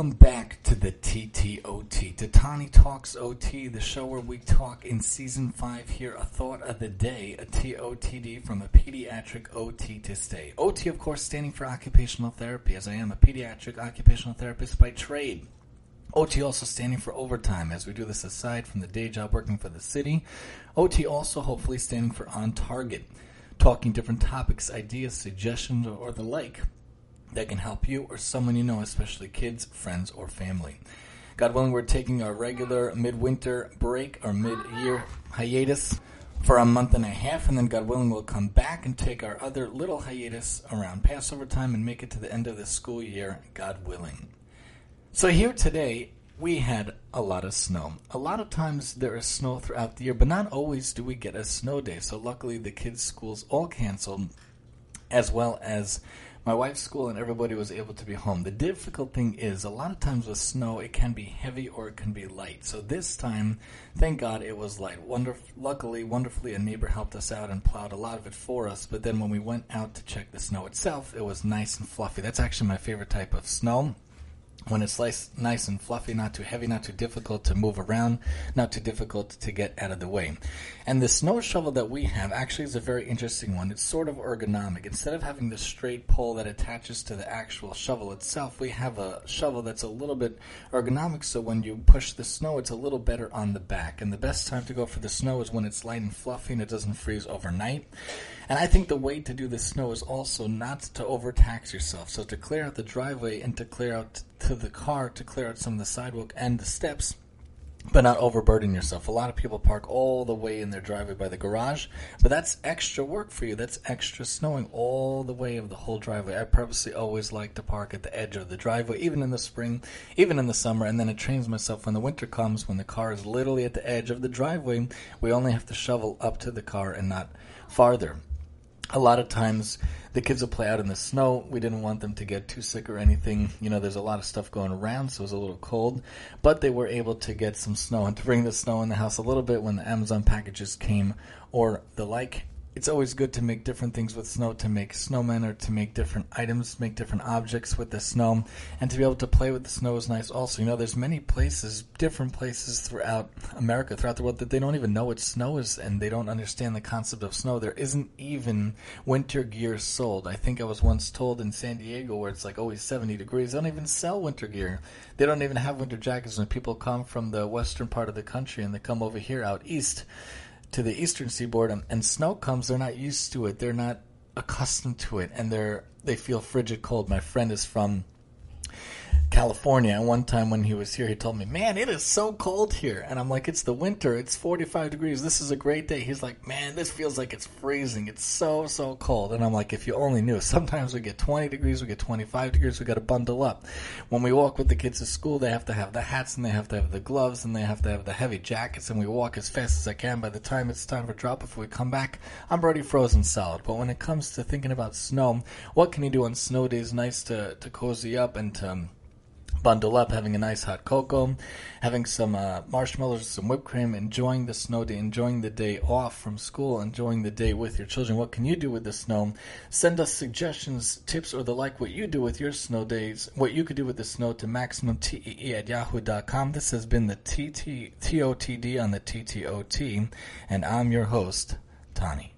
Welcome back to the TTOT, Tatani Talks OT, the show where we talk in season five here, a thought of the day, a TOTD from a pediatric OT to stay. OT, of course, standing for occupational therapy, as I am a pediatric occupational therapist by trade. OT also standing for overtime as we do this aside from the day job working for the city. OT also hopefully standing for on target, talking different topics, ideas, suggestions, or the like that can help you or someone you know, especially kids, friends, or family. God willing, we're taking our regular midwinter break, our mid-year hiatus for a month and a half, and then God willing, we'll come back and take our other little hiatus around Passover time and make it to the end of the school year, God willing. So here today, we had a lot of snow. A lot of times there is snow throughout the year, but not always do we get a snow day. So luckily, the kids' schools all canceled, as well as my wife's school and everybody was able to be home. The difficult thing is a lot of times with snow, it can be heavy or it can be light. So this time, thank God it was light. Wonderf- luckily, wonderfully, a neighbor helped us out and plowed a lot of it for us. But then when we went out to check the snow itself, it was nice and fluffy. That's actually my favorite type of snow when it's nice, and fluffy, not too heavy, not too difficult to move around, not too difficult to get out of the way. And the snow shovel that we have actually is a very interesting one. It's sort of ergonomic. Instead of having the straight pole that attaches to the actual shovel itself, we have a shovel that's a little bit ergonomic. So when you push the snow, it's a little better on the back. And the best time to go for the snow is when it's light and fluffy and it doesn't freeze overnight. And I think the way to do the snow is also not to overtax yourself. So to clear out the driveway and to clear out to the car, to clear out some of the sidewalk and the steps, but not overburden yourself. A lot of people park all the way in their driveway by the garage, but that's extra work for you. That's extra snowing all the way of the whole driveway. I purposely always like to park at the edge of the driveway, even in the spring, even in the summer, and then it trains myself when the winter comes, when the car is literally at the edge of the driveway, we only have to shovel up to the car and not farther a lot of times the kids will play out in the snow. We didn't want them to get too sick or anything. You know, there's a lot of stuff going around, so it was a little cold. But they were able to get some snow and to bring the snow in the house a little bit when the Amazon packages came or the like it's always good to make different things with snow, to make snowmen or to make different items, make different objects with the snow, and to be able to play with the snow is nice. Also, you know, there's many places, different places throughout America, throughout the world, that they don't even know what snow is, and they don't understand the concept of snow. There isn't even winter gear sold. I think I was once told in San Diego, where it's like always 70 degrees, they don't even sell winter gear. They don't even have winter jackets. When people come from the western part of the country and they come over here out east to the eastern seaboard and, and snow comes, they're not used to it. They're not accustomed to it, and they're they feel frigid cold. My friend is from California. And one time when he was here, he told me, "Man, it is so cold here." And I'm like, "It's the winter. It's 45 degrees. This is a great day." He's like, "Man, this feels like it's freezing. It's so so cold." And I'm like, "If you only knew. Sometimes we get 20 degrees, we get 25 degrees. We got to bundle up. When we walk with the kids to school, they have to have the hats and they have to have the gloves and they have to have the heavy jackets. And we walk as fast as I can. By the time it's time for drop, if we come back, I'm already frozen solid. But when it comes to thinking about snow, what can you do on snow days? Nice to to cozy up and to um, bundle up, having a nice hot cocoa, having some uh, marshmallows, some whipped cream, enjoying the snow day, enjoying the day off from school, enjoying the day with your children. What can you do with the snow? Send us suggestions, tips, or the like what you do with your snow days, what you could do with the snow to maximumtee at yahoo.com. This has been the TOTD on the TTOT, and I'm your host, Tani.